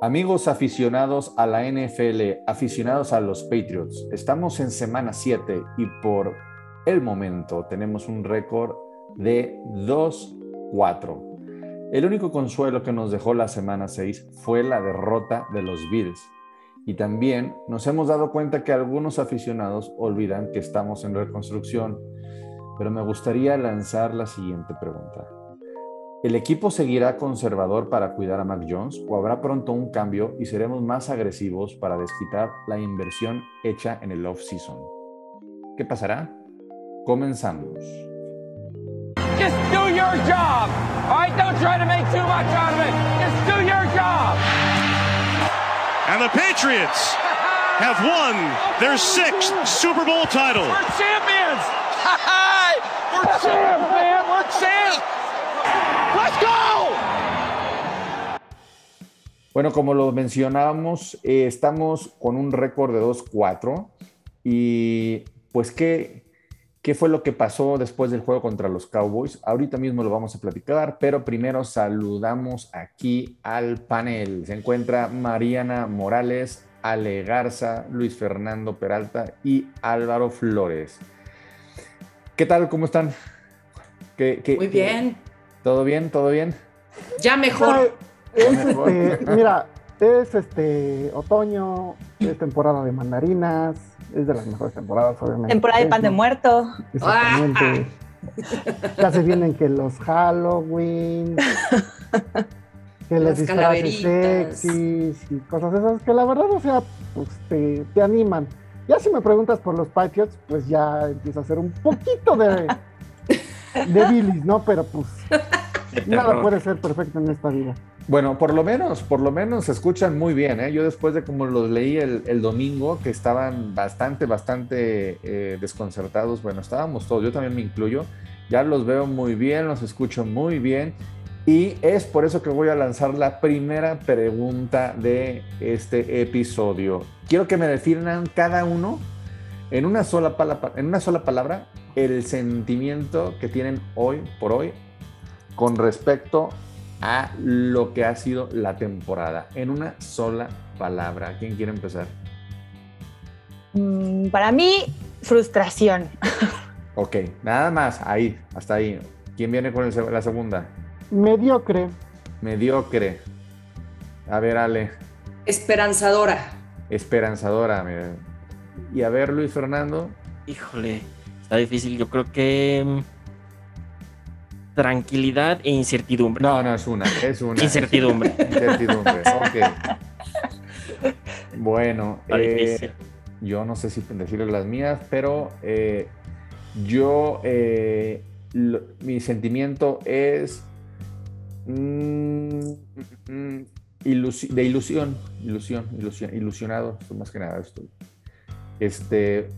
Amigos aficionados a la NFL, aficionados a los Patriots, estamos en semana 7 y por el momento tenemos un récord de 2-4. El único consuelo que nos dejó la semana 6 fue la derrota de los Bills. Y también nos hemos dado cuenta que algunos aficionados olvidan que estamos en reconstrucción. Pero me gustaría lanzar la siguiente pregunta. ¿El equipo seguirá conservador para cuidar a Mac Jones o habrá pronto un cambio y seremos más agresivos para desquitar la inversión hecha en el off-season? ¿Qué pasará? Comenzamos. Just do your job. All right, don't try to make too much out of it. Just do your job. And the Patriots have won their sixth Super Bowl title. We're champions. We're champs, man. We're champs. Bueno, como lo mencionábamos, eh, estamos con un récord de 2-4 y pues ¿qué, qué fue lo que pasó después del juego contra los Cowboys. Ahorita mismo lo vamos a platicar, pero primero saludamos aquí al panel. Se encuentra Mariana Morales, Ale Garza, Luis Fernando Peralta y Álvaro Flores. ¿Qué tal? ¿Cómo están? ¿Qué- qué- Muy bien. ¿Todo bien? ¿Todo bien? Ya mejor. Es, este, mira, es este otoño, es temporada de mandarinas, es de las mejores temporadas, obviamente. Temporada de pan de muerto. Exactamente. Ya se vienen que los Halloween, que los Las disfraces sexys y cosas esas que la verdad, o sea, pues te, te animan. Ya si me preguntas por los Patriots, pues ya empieza a ser un poquito de, de bilis, ¿no? Pero pues nada puede ser perfecto en esta vida. Bueno, por lo menos, por lo menos se escuchan muy bien. ¿eh? Yo después de como los leí el, domingo, que estaban bastante, bastante eh, desconcertados, bueno, estábamos todos, yo también me incluyo, ya los veo muy bien, los escucho muy bien. Y es por eso que voy a lanzar la primera pregunta de este episodio. Quiero que me definan cada uno en una sola, pala- en una sola palabra el sentimiento que tienen hoy por hoy con respecto lo que ha sido la temporada. En una sola palabra. ¿Quién quiere empezar? Mm, Para mí, frustración. Ok, nada más, ahí, hasta ahí. ¿Quién viene con el la segunda? Mediocre, Mediocre. A ver, Ale, Esperanzadora. esperanzadora. mira. Y a ver, Luis Fernando. Híjole, está difícil. Yo creo que mm, tranquilidad e incertidumbre. No, no, es una, es una. Incertidumbre. Incertidumbre, ok. Bueno, eh, yo no sé si decirles las mías, pero eh, yo, eh, lo- mi sentimiento es mm, mm, ilusi- de ilusión, ilusión, ilusión, ilusionado, estoy más que nada estoy. Este,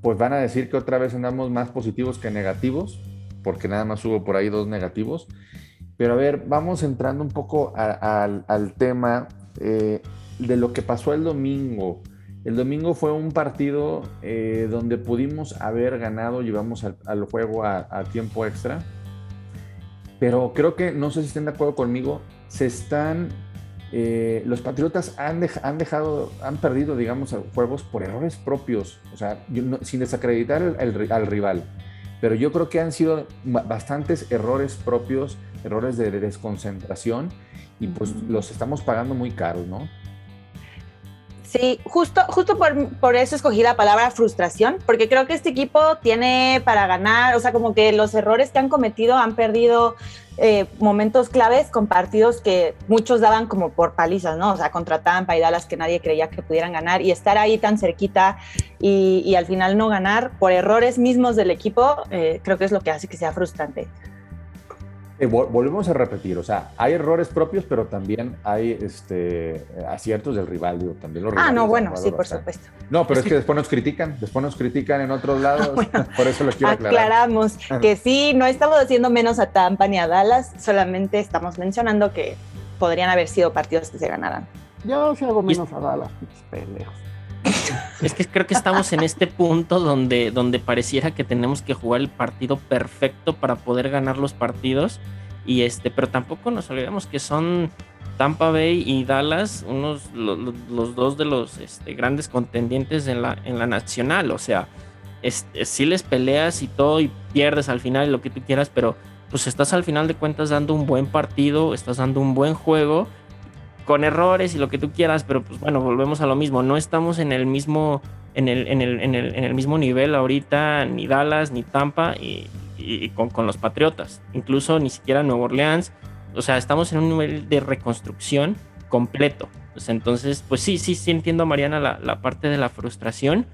pues van a decir que otra vez andamos más positivos que negativos, porque nada más hubo por ahí dos negativos. Pero a ver, vamos entrando un poco al- tema eh, de lo que pasó el domingo. El domingo fue un partido eh, donde pudimos haber ganado, llevamos al, juego a, tiempo extra. Pero creo que, no sé si estén de acuerdo conmigo, se están, eh, los Patriotas han, dej- han dejado, han perdido, digamos, juegos por errores propios, o sea, sin desacreditar al rival. Pero yo creo que han sido ba- bastantes errores propios, errores de, de desconcentración, y pues los estamos pagando muy caros, ¿no? Sí, justo, justo por, por eso escogí la palabra frustración, porque creo que este equipo tiene para ganar, o sea, como que los errores que han cometido han perdido eh, momentos claves con partidos que muchos daban como por palizas, ¿no? O sea, contra Tampa y Dallas que nadie creía que pudieran ganar y estar ahí tan cerquita y, y al final no ganar por errores mismos del equipo, eh, creo que es lo que hace que sea frustrante. Eh, vol- volvemos a repetir, o sea, hay errores propios, pero también hay este, aciertos del rival, digo, también los Ah, no, bueno, sí, por supuesto. No, pero es que después nos critican, después nos critican en otros lados, por eso lo quiero aclarar. Aclaramos que sí, no estamos haciendo menos a Tampa ni a Dallas, solamente estamos mencionando que podrían haber sido partidos que se ganaran. yo sí hago menos a Dallas, pendejos. Es que creo que estamos en este punto donde, donde pareciera que tenemos que jugar el partido perfecto para poder ganar los partidos. Y este, pero tampoco nos olvidemos que son Tampa Bay y Dallas, unos lo- lo- los, dos de los este, grandes contendientes en la, en la nacional. O sea, es, es- sí les peleas y todo y pierdes al final lo que tú quieras, pero pues estás al final de cuentas dando un buen partido, estás dando un buen juego con errores y lo que tú quieras, pero pues bueno, volvemos a lo mismo, no estamos en el mismo en el, en el, en el, en el mismo nivel ahorita ni Dallas ni Tampa y, y- con, con los Patriotas, incluso ni siquiera Nueva Orleans, o sea, estamos en un nivel de reconstrucción completo. Pues entonces, pues sí, sí, sí entiendo, Mariana, la, la parte de la frustración,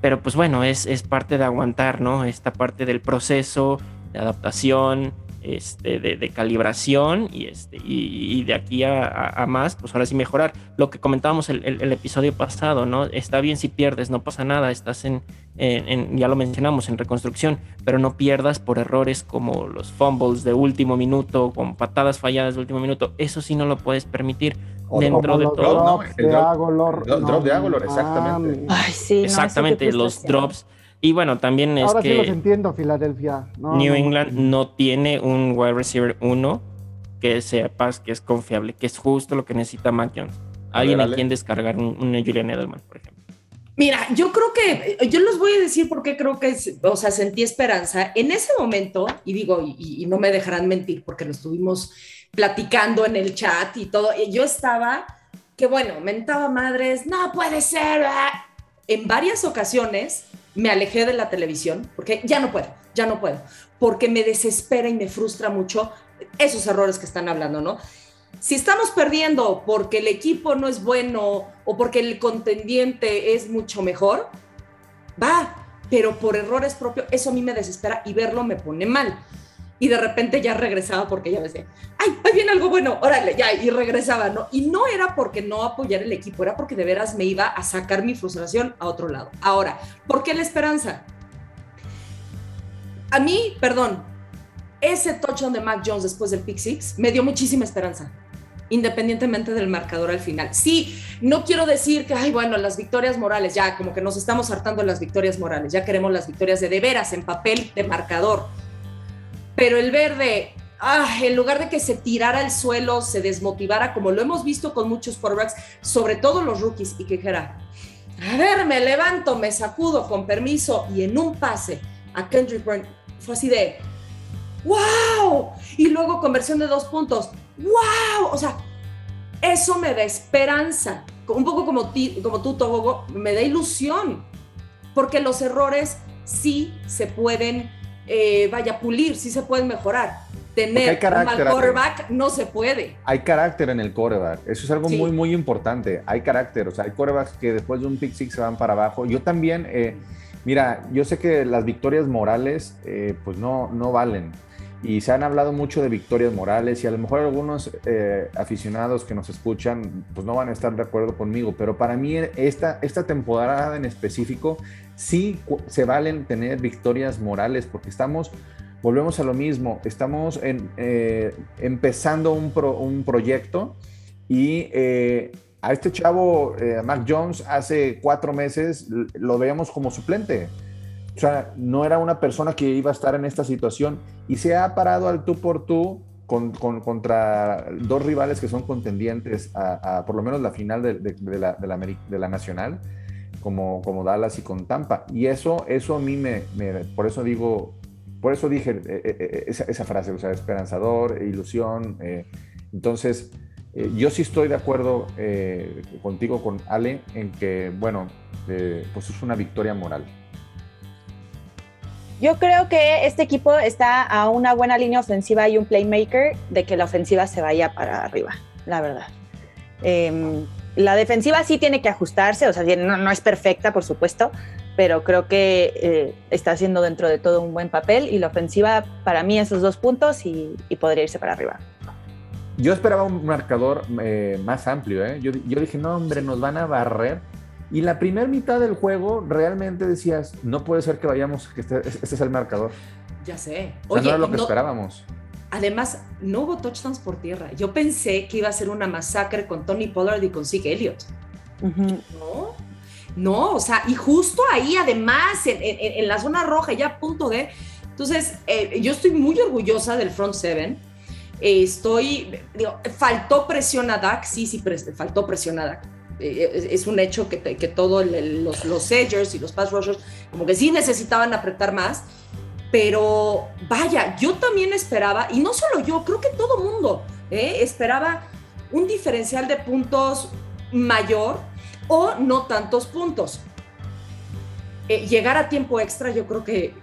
pero pues bueno, es, es parte de aguantar, ¿no? Esta parte del proceso, de adaptación, este, de, de calibración y, este, y, y de aquí a, a- a más, pues ahora sí mejorar. Lo que comentábamos el, el- el episodio pasado, ¿no? Está bien si pierdes, no pasa nada, estás en, en- en- ya lo mencionamos, en reconstrucción, pero no pierdas por errores como los fumbles de último minuto, con patadas falladas de último minuto, eso sí no lo puedes permitir. O dentro de todo. drop, de drop- Agolor. drop de Agolor, exactamente. Ay, sí. no, Exactamente, los drops. Y bueno, también es Ahora sí los que entiendo, Filadelfia. No, New no, England no tiene un wide receiver 1 que sepas que es confiable, que es justo lo que necesita Mac Jones. Alguien ver, a quien descargar un, un Julian Edelman, por ejemplo. Mira, yo creo que, yo les voy a decir por qué creo que, es- o sea, sentí esperanza. En ese momento, y digo, y, y no me dejarán mentir porque lo estuvimos platicando en el chat y todo, y yo estaba, que bueno, mentaba madres, no puede ser. ah". En varias ocasiones me alejé de la televisión porque ya no puedo, ya no puedo, porque me desespera y me frustra mucho esos errores que están hablando, ¿no? si estamos perdiendo porque el equipo no es bueno o porque el contendiente es mucho mejor, va, pero por errores propios, eso a mí me desespera y verlo me pone mal. Y de repente ya regresaba porque ya decía, ay, ahí viene algo bueno, órale, ya, y regresaba, ¿no? Y no era porque no apoyar el equipo, era porque de veras me iba a sacar mi frustración a otro lado. Ahora, ¿por qué la esperanza? A mí, perdón, ese touchdown de Mac Jones después del pick six me dio muchísima esperanza, independientemente del marcador al final. Sí, no quiero decir que, ay, bueno, las victorias morales, ya como que nos estamos hartando de las victorias morales, ya queremos las victorias de de veras en papel de marcador. Pero el verde, ah, en lugar de que se tirara al suelo, se desmotivara, como lo hemos visto con muchos quarterbacks, sobre todo los rookies, y que dijera, a ver, me levanto, me sacudo con permiso, y en un pase a Kendrick Bourne fue así de, ¡wow! Y luego conversión de dos puntos, ¡wow! O sea, eso me da esperanza. Un poco como, ti, como tú, Tobogo, me da ilusión. Porque los errores sí se pueden, eh, vaya, pulir, sí se pueden mejorar. Tener un mal quarterback no se puede. Hay carácter en el coreback. Eso es algo Sí. muy, muy importante. Hay carácter. O sea, hay corebacks que después de un pick six se van para abajo. Yo también, eh, mira, yo sé que las victorias morales, eh, pues no, no valen. Y se han hablado mucho de victorias morales y a lo mejor algunos eh, aficionados que nos escuchan, pues no van a estar de acuerdo conmigo. Pero para mí esta, esta temporada en específico sí se valen tener victorias morales porque estamos volvemos a lo mismo, estamos en, eh, empezando un, pro- un proyecto y eh, a este chavo, eh, Mac Jones, hace cuatro meses lo veíamos como suplente. O sea, no era una persona que iba a estar en esta situación y se ha parado al tú por tú con, con- contra dos rivales que son contendientes a, por lo menos la final de, la, Nacional, como, como Dallas y con Tampa. Y eso, eso a mí me, por eso digo, por eso dije eh, eh, eh, esa, frase, o sea, esperanzador, ilusión. entonces, yo sí estoy de acuerdo contigo, con Ale, en que, bueno, pues es una victoria moral. Yo creo que este equipo está a una buena línea ofensiva y un playmaker de que la ofensiva se vaya para arriba, la verdad. Eh, la defensiva sí tiene que ajustarse, o sea, no, es perfecta, por supuesto, pero creo que eh, está haciendo dentro de todo un buen papel y la ofensiva para mí esos dos puntos y, y podría irse para arriba. Yo esperaba un marcador eh, más amplio, ¿eh? Yo, yo dije, no, hombre, nos van a barrer. Y la primera mitad del juego realmente decías, no puede ser que vayamos, que este, este es el marcador. Ya sé. O sea, no era lo que no- esperábamos. Además, no hubo touchdowns por tierra. Yo pensé que iba a ser una masacre con Tony Pollard y con Zeke Elliott. No, no, o sea, y justo ahí, además, en, en- en la zona roja, ya a punto de. Entonces, eh, yo estoy muy orgullosa del front seven. Eh, estoy, digo, faltó presión a Dak, sí, sí, pres- faltó presión a Dak. Eh, es, un hecho que, que todos los, los edgers y los pass rushers como que sí necesitaban apretar más, pero vaya, yo también esperaba, y no solo yo, creo que todo mundo eh, esperaba un diferencial de puntos mayor o no tantos puntos. Eh, llegar a tiempo extra, yo creo que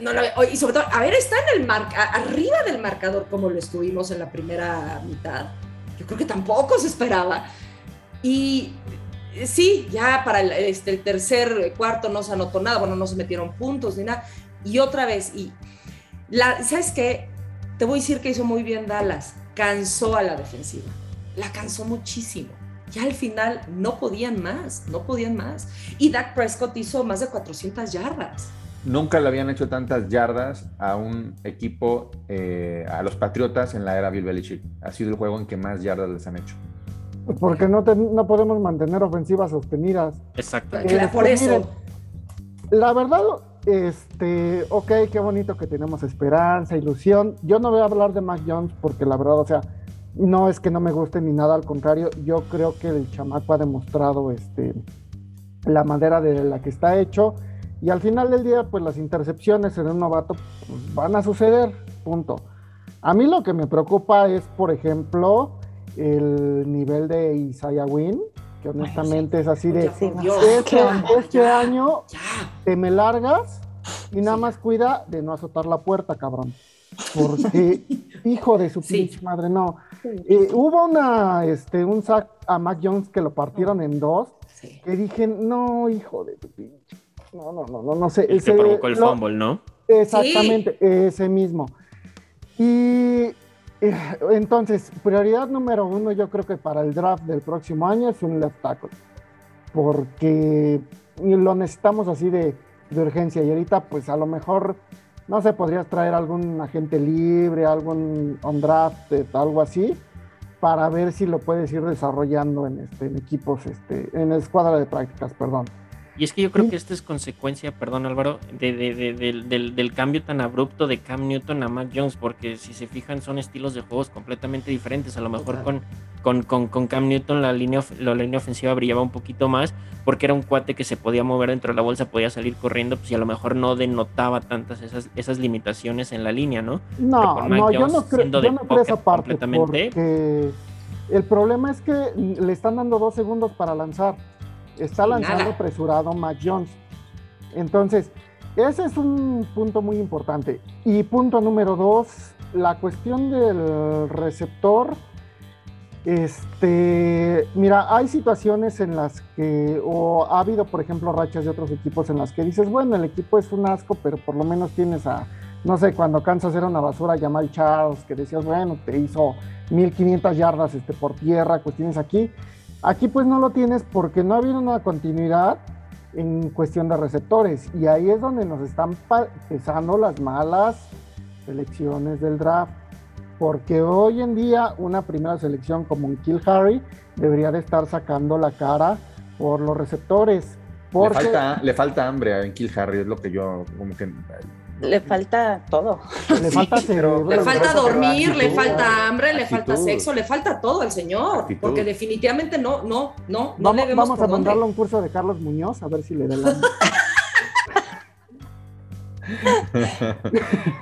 no lo- y sobre todo, a ver, está en el mar, a- arriba del marcador como lo estuvimos en la primera mitad. Yo creo que tampoco se esperaba. Y eh, sí, ya para el, este, el tercer cuarto no se anotó nada, bueno, no se metieron puntos ni nada. Y otra vez, y la, ¿sabes qué? Te voy a decir que hizo muy bien Dallas. Cansó a la defensiva. La cansó muchísimo. Ya al final no podían más, no podían más. Y Dak Prescott hizo más de 400 yardas. Nunca le habían hecho tantas yardas a un equipo, eh, a los Patriotas en la era Bill Belichick. Ha sido el juego en que más yardas les han hecho. Porque no, te- no podemos mantener ofensivas sostenidas. Exacto. Eh, Claro, por pues, eso. miren, La verdad, este, ok, qué bonito que tenemos esperanza, ilusión. Yo no voy a hablar de Mac Jones porque la verdad, o sea, no es que no me guste ni nada, al contrario, yo creo que el chamaco ha demostrado este, la madera de la que está hecho. Y al final del día, pues las intercepciones en un novato pues, van a suceder, punto. A mí lo que me preocupa es, por ejemplo, el nivel de Isaiah Wynn, que honestamente es así de... Este, este año ya. te me largas y nada más cuida de no azotar la puerta, cabrón. Porque, hijo de su Sí. pinche madre, no. Eh, hubo una, este, un sack a Mac Jones que lo partieron en dos, Sí. que dije, no, hijo de tu pinche. No, no, no, no, no sé. El que provocó el lo- fumble, ¿no? Exactamente, ese mismo. Y entonces, prioridad número uno, yo creo que para el draft del próximo año es un left tackle, porque lo necesitamos así de, urgencia. Y ahorita, pues a lo mejor, no sé, podrías traer algún agente libre, algún on draft, algo así, para ver si lo puedes ir desarrollando en, este, equipos, este, en escuadra de prácticas, perdón. Y es que yo creo que esto es consecuencia, perdón Álvaro, de, de- de- del, del- del cambio tan abrupto de Cam Newton a Mac Jones, porque si se fijan son estilos de juegos completamente diferentes. A lo mejor con, con, con, con Cam Newton la línea, la línea ofensiva brillaba un poquito más, porque era un cuate que se podía mover dentro de la bolsa, podía salir corriendo, pues y a lo mejor no denotaba tantas esas, esas limitaciones en la línea, ¿no? No, no, yo no creo, yo no creo esa parte completamente. porque el problema es que le están dando dos segundos para lanzar. Está lanzando nada. apresurado Mac Jones. Entonces, ese es un punto muy importante. Y punto número dos, la cuestión del receptor. Este, mira, hay situaciones en las que, o ha habido, por ejemplo, rachas de otros equipos en las que dices, bueno, el equipo es un asco, pero por lo menos tienes a, no sé, cuando Kansas era una basura, Jamal Charles, que decías, bueno, te hizo 1500 yardas este, por tierra, cuestiones aquí. Aquí pues no lo tienes porque no ha habido una continuidad en cuestión de receptores y ahí es donde nos están pesando las malas selecciones del draft. Porque hoy en día una primera selección como un Kill Harry debería de estar sacando la cara por los receptores. Le falta, le falta hambre a Kill Harry, es lo que yo como que... Le falta todo. le falta cerebro. Le falta dormir, le falta hambre, le falta sexo, le falta todo al señor. Actitud. Porque definitivamente no, no, no, no Vamos, le vemos vamos por a dónde. un curso de Carlos Muñoz a ver si le da la...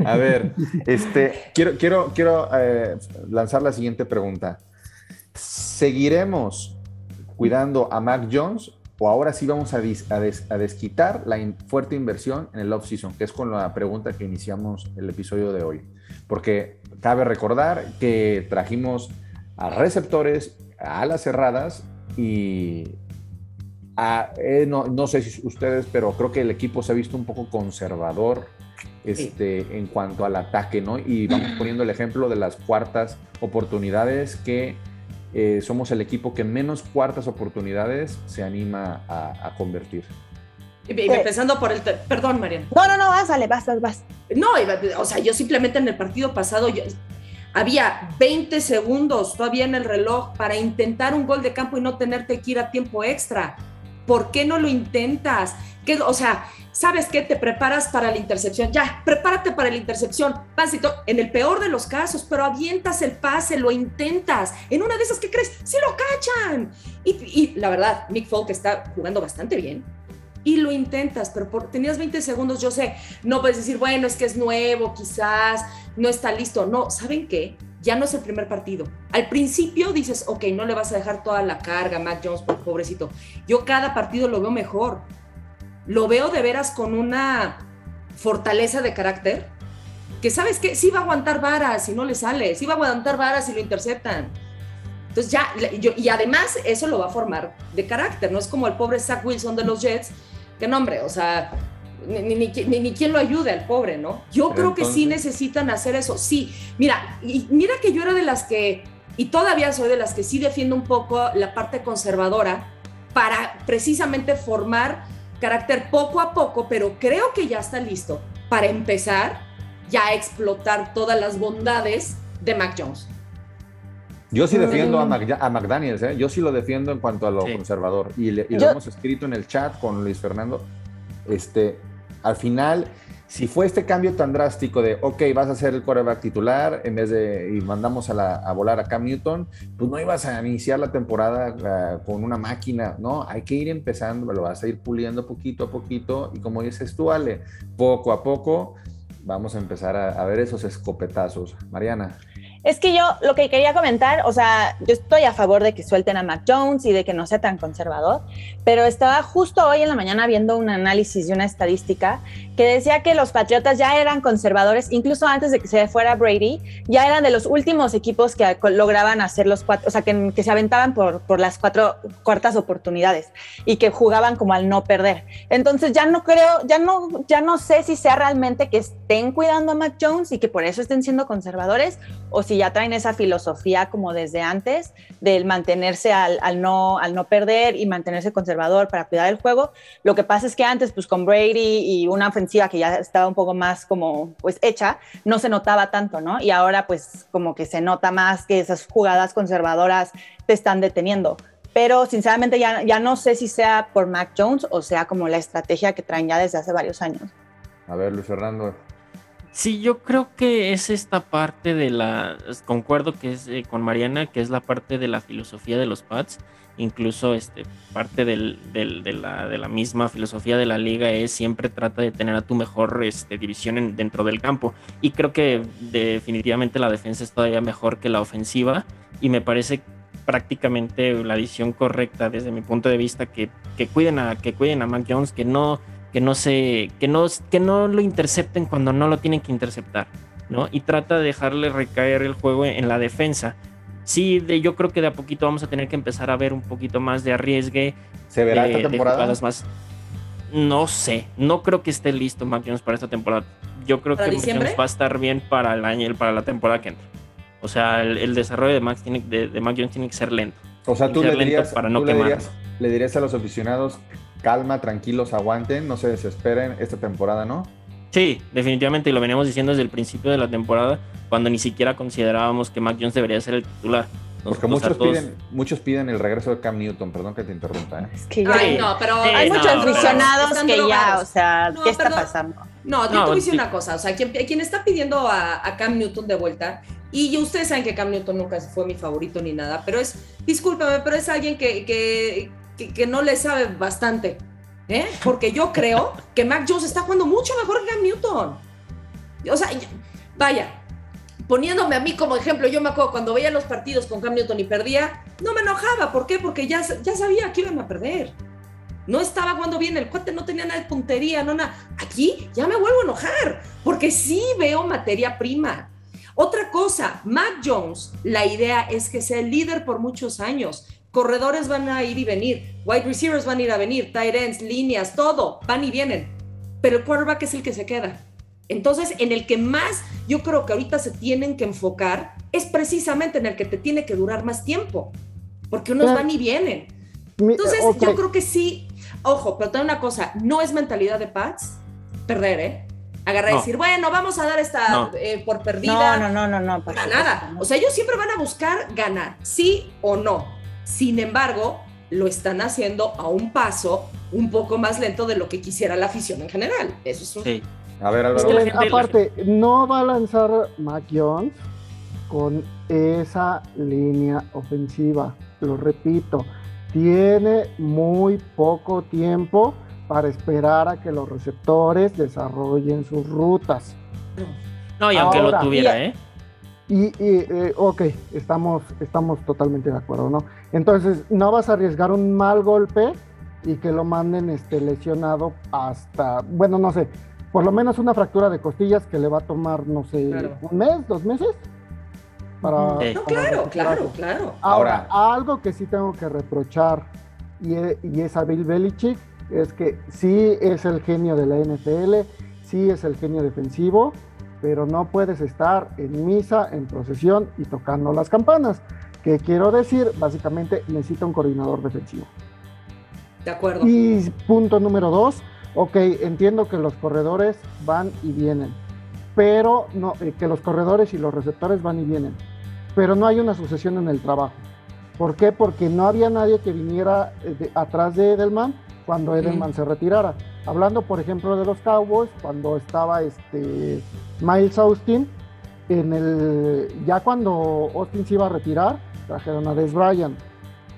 A ver, este, quiero, quiero, quiero eh, lanzar la siguiente pregunta. ¿Seguiremos cuidando a Mac Jones o ahora sí vamos a, dis- a des- a desquitar la in- fuerte inversión en el off-season? Que es con la pregunta que iniciamos el episodio de hoy. Porque cabe recordar que trajimos a receptores, a alas cerradas y a- eh, no, no sé si ustedes, pero creo que el equipo se ha visto un poco conservador este, en cuanto al ataque, ¿no? Y vamos poniendo el ejemplo de las cuartas oportunidades que eh, somos el equipo que menos cuartas oportunidades se anima a, a convertir. Y- y Empezando por el. Perdón, Mariana. No, no, no, vas, Ale, vas, vas, vas. No, o sea, yo simplemente en el partido pasado yo- había 20 segundos todavía en el reloj para intentar un gol de campo y no tenerte que ir a tiempo extra. ¿Por qué no lo intentas? ¿Qué- o sea, ¿sabes qué? Te preparas para la intercepción. Ya, prepárate para la intercepción. Pancito, en el peor de los casos, pero avientas el pase, lo intentas. En una de esas, ¿qué crees? ¡Sí lo cachan! Y, la verdad, Nick Folk está jugando bastante bien. Y lo intentas, pero por, tenías 20 segundos, yo sé, no puedes decir, bueno, es que es nuevo, quizás no está listo. No, ¿saben qué? Ya no es el primer partido. Al principio dices, ok, no le vas a dejar toda la carga Mac Jones, por pobrecito. Yo cada partido lo veo mejor lo veo de veras con una fortaleza de carácter, que sabes que sí va a aguantar varas si no le sale, sí va a aguantar varas si lo interceptan. Entonces ya, y además eso lo va a formar de carácter, no es como el pobre Zach Wilson de los Jets, que no hombre, o sea, ni, ni, ni, quien lo ayude al pobre, ¿no? Yo creo que sí necesitan hacer eso, sí. Mira, y mira que yo era de las que, y todavía soy de las que sí defiendo un poco la parte conservadora para precisamente formar carácter poco a poco, pero creo que ya está listo para empezar ya a explotar todas las bondades de Mac Jones. Yo sí defiendo a, McDaniels, ¿eh? yo sí lo defiendo en cuanto a lo conservador. Y, lo hemos escrito en el chat con Luis Fernando. Este, al final, si fue este cambio tan drástico de, ok, vas a ser el quarterback titular en vez de, y mandamos a, volar a Cam Newton, pues no ibas a iniciar la temporada ah, con una máquina, ¿no? Hay que ir empezando, lo vas a ir puliendo poquito a poquito y como dices tú, Ale, poco a poco vamos a empezar a ver esos escopetazos. Mariana. Es que yo lo que quería comentar, o sea, yo estoy a favor de que suelten a Mac Jones y de que no sea tan conservador, pero estaba justo hoy en la mañana viendo un análisis de una estadística que decía que los Patriotas ya eran conservadores, incluso antes de que se fuera Brady, ya eran de los últimos equipos que lograban hacer los cuatro, o sea, que, que se aventaban por, por las cuatro cuartas oportunidades y que jugaban como al no perder. Entonces ya no creo, ya no, ya no sé si sea realmente que estén cuidando a Mac Jones y que por eso estén siendo conservadores o si ya traen esa filosofía como desde antes del mantenerse al, no, al no perder y mantenerse conservador para cuidar el juego. Lo que pasa es que antes, pues con Brady y una ofensiva que ya estaba un poco más como pues hecha, no se notaba tanto, ¿no? Y ahora pues como que se nota más que esas jugadas conservadoras te están deteniendo pero sinceramente ya, ya no sé si sea por Mac Jones o sea como la estrategia que traen ya desde hace varios años. A ver, Luis Fernando, Sí, yo creo que es esta parte de la. Concuerdo que es eh, con Mariana, que es la parte de la filosofía de los pads. Incluso este, parte del, de, la, de, la, misma filosofía de la liga es siempre trata de tener a tu mejor este, división dentro del campo. Y creo que definitivamente la defensa es todavía mejor que la ofensiva. Y me parece prácticamente la decisión correcta desde mi punto de vista que, que cuiden a que cuiden a Mac Jones, que no que no se, que no, que no lo intercepten cuando no lo tienen que interceptar, ¿no? Y trata de dejarle recaer el juego en la defensa. Sí, de, yo creo que de a poquito vamos a tener que empezar a ver un poquito más de arriesgue. ¿Se verá esta temporada? más. No sé, no creo que esté listo Mac para esta temporada. Yo creo que Mac va a estar bien para el año, para la temporada que entra. O sea, el, desarrollo de Mac, tiene, de, tiene que ser lento. O sea, tú, le dirías, para no le dirías a los aficionados calma, tranquilos, aguanten, no se desesperen esta temporada, ¿no? Sí, definitivamente, y lo veníamos diciendo desde el principio de la temporada, cuando ni siquiera considerábamos que Mac Jones debería ser el titular. Porque muchos, piden, muchos piden el regreso de Cam Newton, perdón que te interrumpa. ¿eh? Es que no, pero hay muchos aficionados que ya, o sea, ¿qué está pasando? No, yo te voy a decir una cosa, o sea, quien, quien está pidiendo a, a, Cam Newton de vuelta, y ustedes saben que Cam Newton nunca fue mi favorito ni nada, pero es, discúlpame, pero es alguien que, que, no le sabe bastante. ¿eh? Porque yo creo que Mac Jones está jugando mucho mejor que Cam Newton. O sea, vaya, poniéndome a mí como ejemplo, yo me acuerdo cuando veía los partidos con Cam Newton y perdía, no me enojaba. ¿Por qué? Porque ya, ya sabía que iban a perder. No estaba jugando bien, el cuate no tenía nada de puntería, no nada. Aquí ya me vuelvo a enojar, porque sí veo materia prima. Otra cosa, Mac Jones, la idea es que sea el líder por muchos años corredores van a ir y venir, wide receivers van a ir a venir, tight ends, líneas, todo, van y vienen. Pero el quarterback es el que se queda. Entonces, en el que más yo creo que ahorita se tienen que enfocar es precisamente en el que te tiene que durar más tiempo, porque unos van y vienen. Entonces, yo creo que sí, ojo, pero tengo una cosa, no es mentalidad de Pats perder, ¿eh? Agarrar y decir, bueno, vamos a dar esta eh, por perdida. No, no, no, no, no. Para nada. O sea, ellos siempre van a buscar ganar, sí o no. Sin embargo, lo están haciendo a un paso un poco más lento de lo que quisiera la afición en general. Eso es un... Sí. A ver, Es Álvaro. que la Pues, gente- aparte, no va a lanzar Mac Jones con esa línea ofensiva. Lo repito, tiene muy poco tiempo para esperar a que los receptores desarrollen sus rutas. No, y aunque Ahora, lo tuviera, ¿eh? Y, y, eh, ok, estamos, estamos totalmente de acuerdo, ¿no? Entonces, no vas a arriesgar un mal golpe y que lo manden este, lesionado hasta, bueno, no sé, por lo menos una fractura de costillas que le va a tomar, no sé, Claro. un mes, dos meses. Para, Sí. No, claro, claro, claro. Ahora, algo que sí tengo que reprochar y, e- y es a Bill Belichick, es que sí es el genio de la NFL, sí es el genio defensivo, pero no puedes estar en misa, en procesión y tocando las campanas. ¿Qué quiero decir? Básicamente necesita un coordinador defensivo. De acuerdo. Y punto número dos, ok, entiendo que los corredores van y vienen, pero no, eh, que los corredores y los receptores van y vienen, pero no hay una sucesión en el trabajo. ¿Por qué? Porque no había nadie que viniera eh, de- atrás de Edelman cuando Edelman se retirara. Hablando, por ejemplo, de los Cowboys, cuando estaba este Miles Austin, en el, ya cuando Austin se iba a retirar, trajeron a Des Bryant.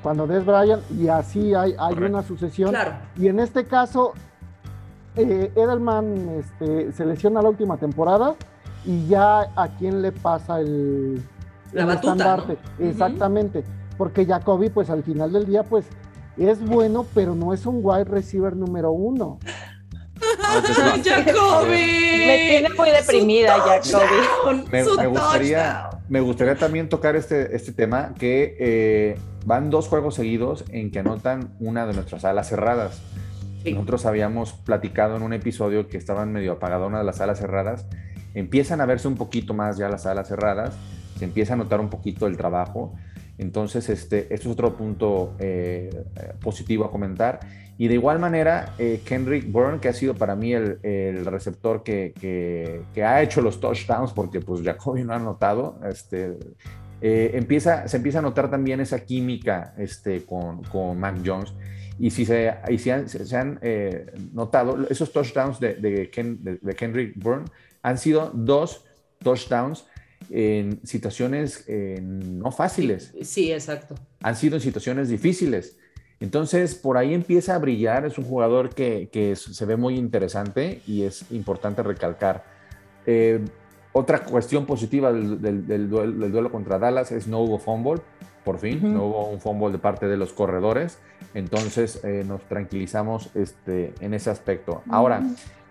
Cuando Des Bryant, y así hay, hay una sucesión. Claro. Y en este caso, eh, Edelman este, se lesiona la última temporada y ya a quién le pasa el, La el batuta, estandarte. Exactamente. Porque Jacoby, pues al final del día, pues es bueno, pero no es un wide receiver número uno. Jacoby. Me tiene muy deprimida, Jacoby. Me, gustaría, touchdown. me gustaría también tocar este, este tema, que eh, van dos juegos seguidos en que anotan una de nuestras alas cerradas. Sí. Nosotros habíamos platicado en un episodio que estaban medio apagadas una de las alas cerradas. Empiezan a verse un poquito más ya las alas cerradas, se empieza a notar un poquito el trabajo. Entonces, este, es otro punto eh, positivo a comentar. Y de igual manera, eh, Kendrick Bourne, que ha sido para mí el, receptor que, ha hecho los touchdowns, porque pues Jacoby no ha anotado, este, eh, empieza, se empieza a notar también esa química este, con, con Mac Jones. Y si se, y si han, se han, eh, notado, esos touchdowns de, de, Ken- Kendrick Bourne han sido dos touchdowns en situaciones eh, no fáciles Sí, exacto. han sido en situaciones difíciles. Entonces, por ahí empieza a brillar. Es un jugador que, que se ve muy interesante y es importante recalcar. Eh, otra cuestión positiva del, del- del duelo, del duelo contra Dallas es no hubo fumble, por fin, Ujú. no hubo un fumble de parte de los corredores. Entonces, eh, nos tranquilizamos este, en ese aspecto. Ahora,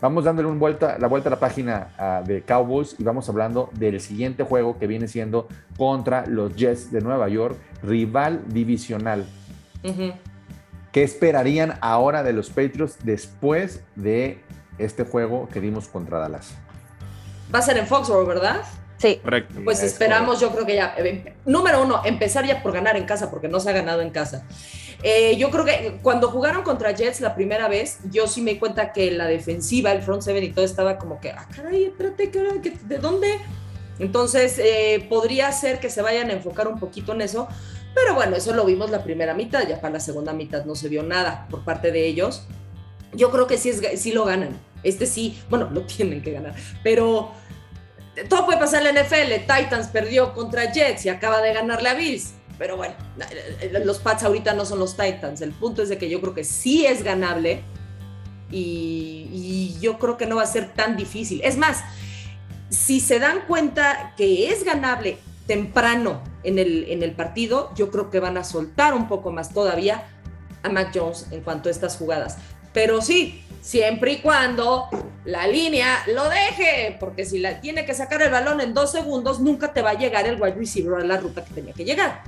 vamos dándole un vuelta, la vuelta a la página ah, de Cowboys y vamos hablando del siguiente juego que viene siendo contra los Jets de Nueva York, rival divisional. ¿Qué esperarían ahora de los Patriots después de este juego que dimos contra Dallas? Va a ser en Foxborough, ¿verdad? Sí. Correcto. Pues Es esperamos, yo creo que ya. eh, número uno, empezar ya por ganar en casa, porque no se ha ganado en casa. Eh, yo creo que cuando jugaron contra Jets la primera vez, yo sí me di cuenta que la defensiva, el front seven y todo estaba como que, ah, caray, espérate, ¿qué hora? ¿Qué- ¿de dónde? Entonces, eh, podría ser que se vayan a enfocar un poquito en eso, pero bueno, eso lo vimos la primera mitad, ya para la segunda mitad no se vio nada por parte de ellos. Yo creo que sí, es, sí lo ganan. Este sí, bueno, lo tienen que ganar, pero todo puede pasar en la NFL. Titans perdió contra Jets y acaba de ganarle a Bills. Pero bueno, los Pats ahorita no son los Titans. El punto es de que yo creo que sí es ganable y, y yo creo que no va a ser tan difícil. Es más, si se dan cuenta que es ganable temprano en el, en el partido, yo creo que van a soltar un poco más todavía a Mac Jones en cuanto a estas jugadas. Pero sí, siempre y cuando la línea lo deje, porque si la tiene que sacar el balón en dos segundos, nunca te va a llegar el wide receiver a la ruta que tenía que llegar.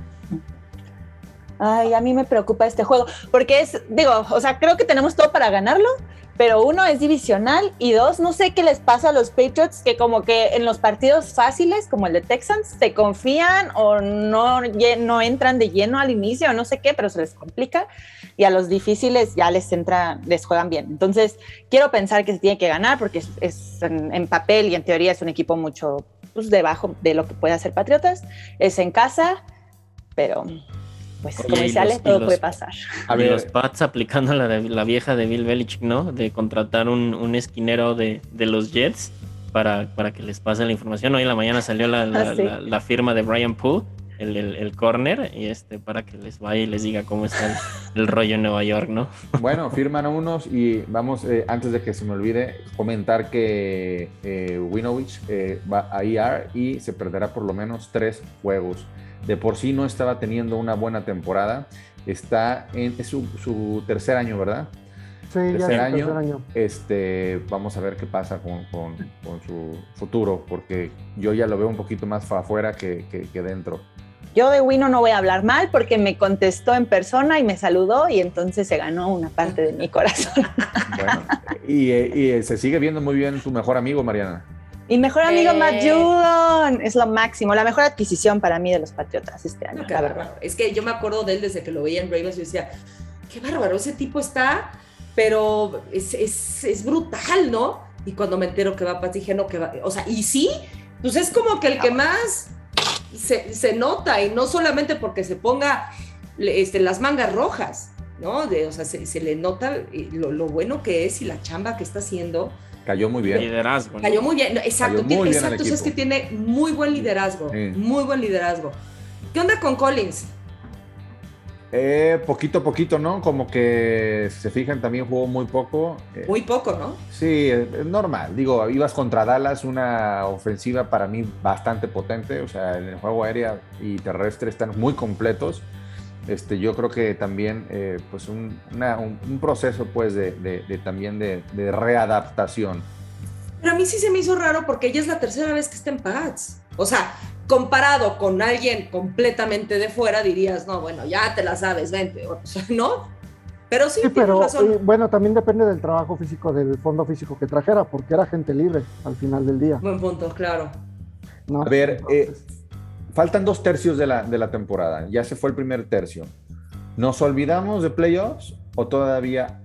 Ay, a mí me preocupa este juego, porque es, digo, o sea, creo que tenemos todo para ganarlo, pero uno es divisional y dos, no sé qué les pasa a los Patriots, que como que en los partidos fáciles, como el de Texans, se confían o no, no entran de lleno al inicio, no sé qué, pero se les complica, y a los difíciles ya les entra, les juegan bien. Entonces, quiero pensar que se tiene que ganar, porque es, es en, en, papel y en teoría es un equipo mucho pues, debajo de lo que puede hacer Patriotas, es en casa, pero pues Oye, como dice todo los- puede pasar. A ver, los Pats aplicando la, de- la vieja de Bill Belichick, ¿no? De contratar un, un esquinero de, de los Jets para, para que les pase la información. Hoy en la mañana salió la, la- Ah, sí. la- la firma de Brian Poole, el, el, el corner, y este, para que les vaya y les diga cómo está el, el rollo en Nueva York, ¿no? Bueno, firman unos y vamos, eh, antes de que se me olvide, comentar que eh, Winovich eh, va a IR y se perderá por lo menos tres juegos. De por sí no estaba teniendo una buena temporada. Está en es su, su tercer año, ¿verdad? Sí, ya es Tercer el año. tercer año. Este, vamos a ver qué pasa con, con- con su futuro, porque yo ya lo veo un poquito más fa- afuera que, que- que dentro. Yo de Wino no voy a hablar mal porque me contestó en persona y me saludó y entonces se ganó una parte de mi corazón. Bueno, y, eh, y, eh, se sigue viendo muy bien tu mejor amigo, Mariana. Mi mejor amigo Eh. Matt Judon es lo máximo, la mejor adquisición para mí de los Patriotas este año, No, qué la verdad. bárbaro. Es que yo me acuerdo de él desde que lo veía en Ravens y decía, qué bárbaro, ese tipo está, pero es, es- es brutal, ¿no? Y cuando me entero que va Pats, dije, no, que va, o sea, y sí, pues es como que el que más se, se nota, y no solamente porque se ponga este, las mangas rojas, ¿no? De, o sea, se, se le nota eh, lo, lo bueno que es y la chamba que está haciendo. Cayó muy bien. Liderazgo. ¿no? Cayó muy bien, no, exacto, Cayó muy tiene- bien al exacto, es que tiene muy buen liderazgo, Sí. muy buen liderazgo. ¿Qué onda con Collins? Eh, poquito a poquito, ¿no? Como que si se fijan, también jugó muy poco. Eh, Muy poco, ¿no? Sí, es es normal. Digo, ibas contra Dallas, una ofensiva para mí bastante potente. O sea, en el juego aéreo y terrestre están muy completos. Este, yo creo que también, eh, pues, un, una- un- un proceso, pues, de, de- de también de, de readaptación. Pero a mí sí se me hizo raro porque ella es la tercera vez que está en Pats. O sea, comparado con alguien completamente de fuera, dirías, no, bueno, ya te la sabes, vente. O sea, ¿no? Pero sí, Sí, pero razón. eh, bueno, también depende del trabajo físico, del fondo físico que trajera, porque era gente libre al final del día. Buen punto, claro. ¿no? A ver, eh, faltan dos tercios de la, de la temporada. Ya se fue el primer tercio. ¿Nos olvidamos de playoffs o todavía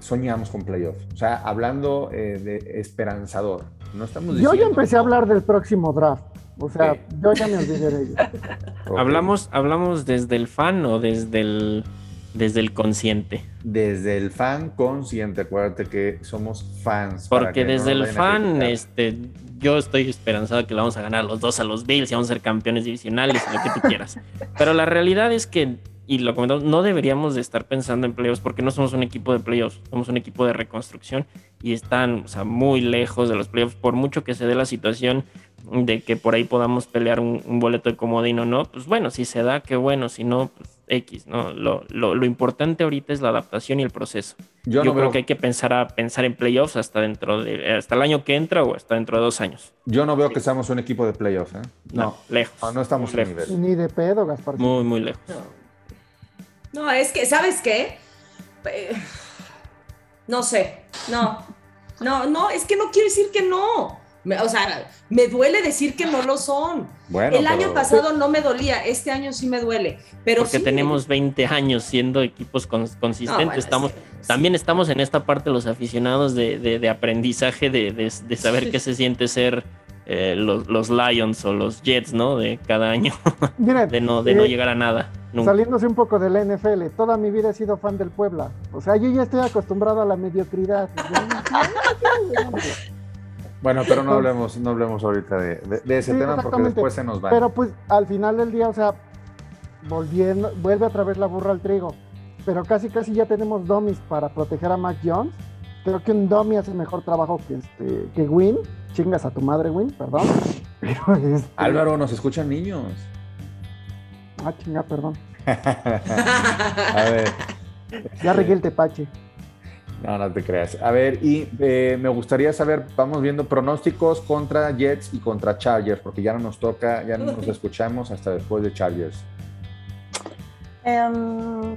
soñamos con playoffs? O sea, hablando eh, de esperanzador. No estamos yo ya empecé a hablar del próximo draft. O sea, yo ya me olvidé de ello. ¿Hablamos, ¿Hablamos desde el fan o desde el, desde el consciente? Desde el fan consciente, acuérdate que somos fans. Porque no desde el fan, este, yo estoy esperanzado que le vamos a ganar los dos a los Bills y vamos a ser campeones divisionales y lo que tú quieras. Pero la realidad es que, y lo comentamos, no deberíamos de estar pensando en playoffs porque no somos un equipo de playoffs, somos un equipo de reconstrucción y están o sea, muy lejos de los playoffs. Por mucho que se dé la situación de que por ahí podamos pelear un, un boleto de comodín o no, pues bueno, si se da, qué bueno, si no, pues X, ¿no? Lo, lo, lo importante ahorita es la adaptación y el proceso. Yo, Yo, no creo veo, que hay que pensar a pensar en playoffs hasta dentro de hasta el año que entra o hasta dentro de dos años. yo no veo que seamos un equipo de playoffs. ¿eh? No, lejos. no, no estamos en lejos. nivel. Ni de pedo, Gaspar. Muy, muy lejos. No, es que, ¿sabes qué? Eh, No sé, no. No, no, es que no quiero decir que no. Me- o sea, me duele decir que no lo son. Bueno, el año pasado no me dolía, este año sí me duele. Pero Porque sí, tenemos 20 años siendo equipos cons- no, consistentes. bueno, estamos, sí, sí. También estamos en esta parte los aficionados de, de- de aprendizaje, de, de- de saber qué se siente ser eh, los, los Lions o los Jets, ¿no? De cada año, Miren, de no, de no eh, llegar a nada. nunca. saliéndose un poco de la NFL, toda mi vida he sido fan del Puebla. O sea, yo ya estoy acostumbrado a la mediocridad. Bueno, pero no hablemos, no hablemos ahorita de, de- de ese Sí, tema porque después se nos va. Pero pues al final del día, o sea, volviendo, vuelve otra vez la burra al trigo. Pero casi casi ya tenemos dummies para proteger a Mac Jones. Creo que un dummy hace mejor trabajo que este que Win. Chingas a tu madre, Win, perdón. Pero este, Álvaro, nos escuchan niños. Ah, chinga, perdón. A ver, Ya regué el tepache. No, no te creas. A ver, y eh, me gustaría saber, vamos viendo pronósticos contra Jets y contra Chargers, porque ya no nos toca, ya no nos escuchamos hasta después de Chargers. Em,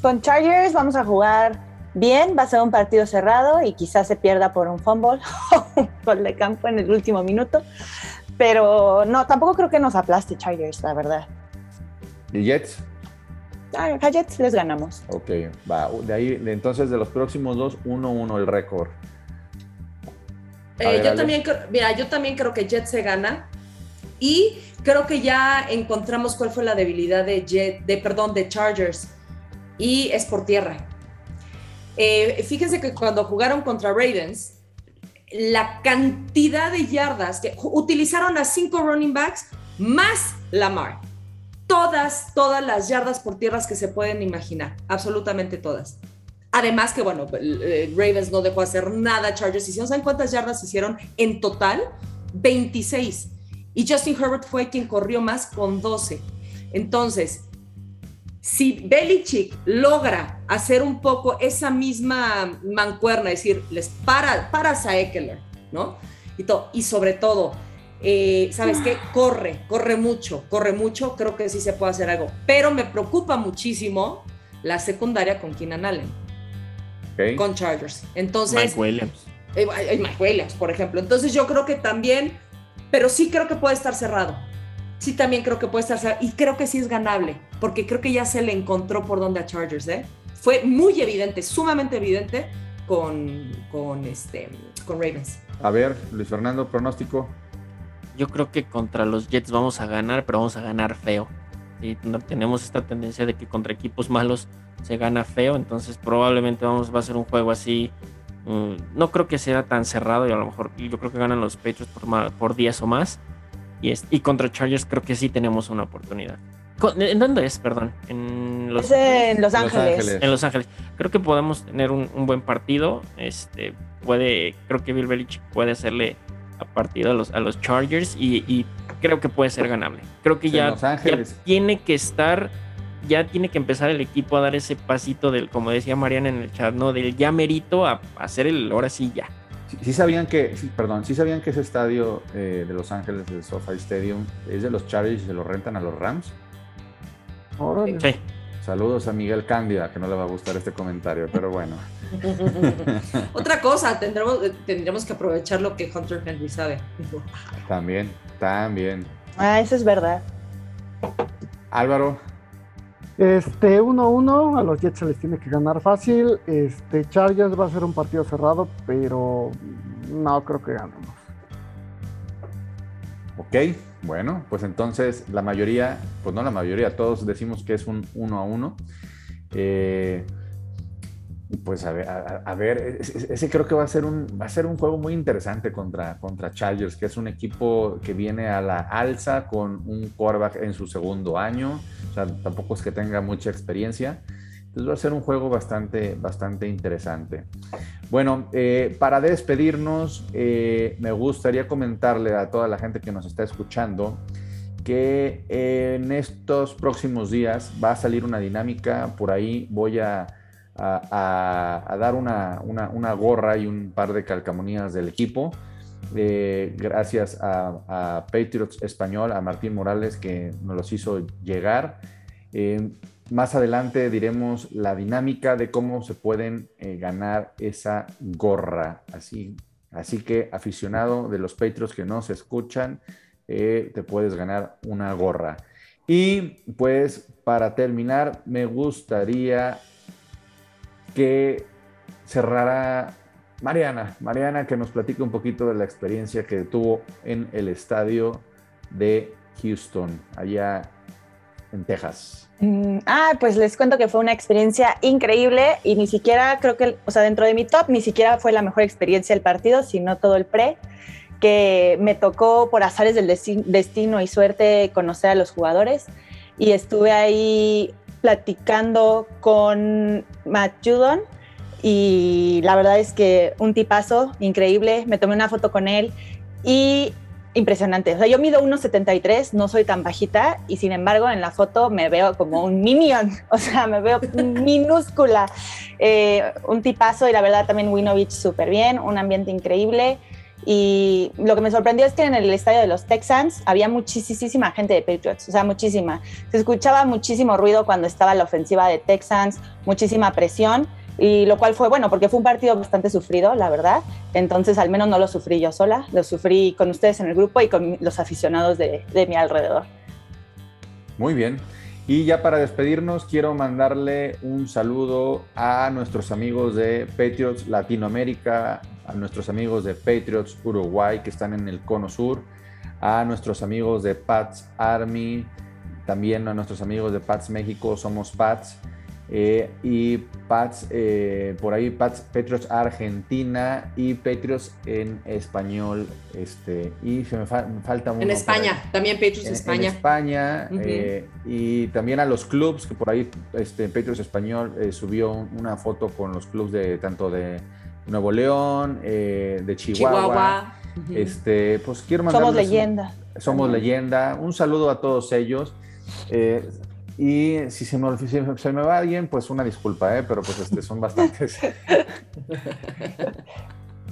con Chargers vamos a jugar bien, va a ser un partido cerrado y quizás se pierda por un fumble o un gol de campo en el último minuto. Pero no, tampoco creo que nos aplaste Chargers, la verdad. ¿Y Jets? A a Jets les ganamos. Ok, va. De ahí, de- entonces de los próximos dos, 1-1 el récord. Eh, ver, yo Ale. también, creo- mira, yo también creo que Jet se gana. Y creo que ya encontramos cuál fue la debilidad de, Jet, de, perdón, de Chargers y es por tierra. Eh, fíjense que cuando jugaron contra Ravens, la cantidad de yardas que utilizaron a cinco running backs más Lamar. Todas, todas las yardas por tierras que se pueden imaginar, absolutamente todas. Además que, bueno, eh, Ravens no dejó hacer nada, Chargers hicieron, ¿saben cuántas yardas hicieron en total? 26. Y Justin Herbert fue quien corrió más con 12. Entonces, si Belichick logra hacer un poco esa misma mancuerna, es decir, les para, para a Eckler, ¿no? Y, y sobre todo, eh, ¿sabes qué? Corre, corre mucho, corre mucho, creo que sí se puede hacer algo. Pero me preocupa muchísimo la secundaria con Keenan Allen. Con Chargers. Entonces. Mike Williams. Eh, Mike Williams, por ejemplo. Entonces yo creo que también, pero sí creo que puede estar cerrado. Sí, también creo que puede estar cerrado. Y creo que sí es ganable, porque creo que ya se le encontró por donde a Chargers, ¿eh? Fue muy evidente, sumamente evidente con, con, este, con Ravens. A ver, Luis Fernando, pronóstico yo creo que contra los Jets vamos a ganar, pero vamos a ganar feo. Y tenemos esta tendencia de que contra equipos malos se gana feo, entonces probablemente vamos, va a ser un juego así. Mm, no creo que sea tan cerrado y a lo mejor yo creo que ganan los Patriots por, por 10 o más. Y, es, y contra Chargers creo que sí tenemos una oportunidad. ¿En dónde es? Perdón. En Los, en los, Ángeles. En Los Ángeles. Creo que podemos tener un, un, buen partido. Este puede, creo que Bill Belichick puede hacerle a partido a los, a los Chargers y, creo que puede ser ganable. Creo que ya, tiene que estar, ya tiene que empezar el equipo a dar ese pasito del, como decía Mariana en el chat, ¿no? Del ya merito a, hacer el ahora sí ya. Sí, sabían que, perdón, sí sabían que ese estadio eh, de Los Ángeles, el SoFi Stadium, es de los Chargers y se lo rentan a los Rams. Sí. Saludos a Miguel Cándida, que no le va a gustar este comentario, pero bueno. Otra cosa, tendremos, tendremos que aprovechar lo que Hunter Henry sabe. también, también. Ah, eso es verdad. Álvaro. Este 1-1, a los Jets se les tiene que ganar fácil. Este Chargers va a ser un partido cerrado, pero no creo que ganemos. Ok, bueno, pues entonces la mayoría, pues no la mayoría, todos decimos que es un 1 a 1. Eh, pues a ver, a, ver, ese creo que va a ser un, va a ser un juego muy interesante contra, contra Chargers, que es un equipo que viene a la alza con un quarterback en su segundo año, o sea, tampoco es que tenga mucha experiencia. Entonces va a ser un juego bastante, bastante interesante. Bueno, eh, para despedirnos, eh, me gustaría comentarle a toda la gente que nos está escuchando que en estos próximos días va a salir una dinámica, por ahí voy a a, dar una, gorra y un par de calcamonías del equipo. Eh, gracias a, Patriots Español, a Martín Morales, que nos los hizo llegar. Eh, más adelante diremos la dinámica de cómo se pueden eh, ganar esa gorra. Así, así que, aficionado de los Patriots que no se escuchan, te puedes ganar una gorra. Y pues para terminar, me gustaría que cerrará Mariana. Mariana que nos platique un poquito de la experiencia que tuvo en el estadio de Houston, allá en Texas. Mm, ah, pues les cuento que fue una experiencia increíble y ni siquiera creo que, o sea, dentro de mi top, ni siquiera fue la mejor experiencia del partido, sino todo el pre, que me tocó por azares del destino y suerte conocer a los jugadores y estuve ahí platicando con Matt Judon y la verdad es que un tipazo increíble, me tomé una foto con él y impresionante. O sea, yo mido 1,73, no soy tan bajita y sin embargo en la foto me veo como un minion, o sea, me veo minúscula. Eh, un tipazo y la verdad también Winovich súper bien, un ambiente increíble. Y lo que me sorprendió es que en el estadio de los Texans había muchísima gente de Patriots, o sea, muchísima. Se escuchaba muchísimo ruido cuando estaba la ofensiva de Texans, muchísima presión, y lo cual fue bueno, porque fue un partido bastante sufrido, la verdad. Entonces, al menos no lo sufrí yo sola, lo sufrí con ustedes en el grupo y con los aficionados de, mi alrededor. Muy bien. Y ya para despedirnos, quiero mandarle un saludo a nuestros amigos de Patriots Latinoamérica, a nuestros amigos de Patriots Uruguay que están en el Cono Sur, a nuestros amigos de Pats Army, también a nuestros amigos de Pats México, somos Pats. Eh, y Pats, eh, por ahí Pats Patriots Argentina y Patriots en español. Este, y se me, fa- me falta. En España, también Patriots En, en España. España, eh, y también a los clubs, que por ahí este, Patriots Español subió un- una foto con los clubs de tanto de Nuevo León, eh, de Chihuahua. Chihuahua. Este, pues quiero mandar Somos leyenda. somos leyenda. Un saludo a todos ellos. Eh, y si se, me, olvi- si se me va alguien, pues una disculpa, ¿eh? pero pues este, son bastantes.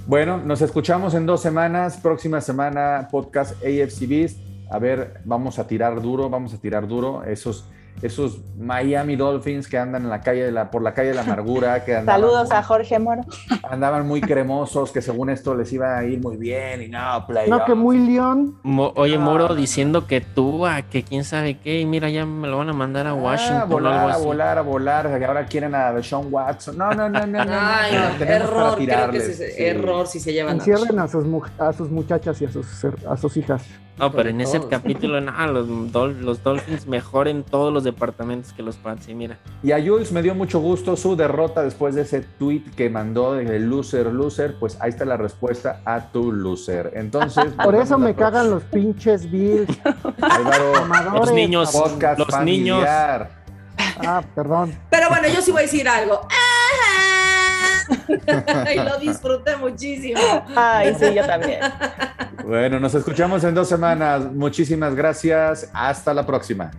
bueno, nos escuchamos en dos semanas. Próxima semana, podcast AFC Beast. A ver, vamos a tirar duro, vamos a tirar duro. Esos, esos Miami Dolphins que andan en la calle de la, por la calle de la amargura, que andaban Saludos muy- a Jorge Moro. andaban muy cremosos, que según esto les iba a ir muy bien y no, play. No, que muy león. Mo- Oye, Ah. Moro diciendo que tú, a que quién sabe qué, y mira, ya me lo van a mandar a Washington. a o volar, algo a volar, a volar. que Ahora quieren a Deshaun Watson. No, no, no, no, no. no, Ay, no, no, error, creo que es sí. error si se llevan a Encierren a sus, mu- a sus muchachas y a sus, her- a sus hijas. No, pero en ese capítulo, nada, los, Dol- los Dolphins mejor en todos los departamentos que los Pats. Y mira, Y a Jules me dio mucho gusto su derrota después de ese tweet que mandó de loser, loser. Pues ahí está la respuesta a tu loser. Entonces, Por eso me próxima. cagan los pinches Bills. Álvaro, Los niños. Los niños. Ah, perdón. Pero bueno, yo sí voy a decir algo. Ajá. y lo disfruté muchísimo. Ay, sí, yo también. Bueno, nos escuchamos en dos semanas. Muchísimas gracias. Hasta la próxima.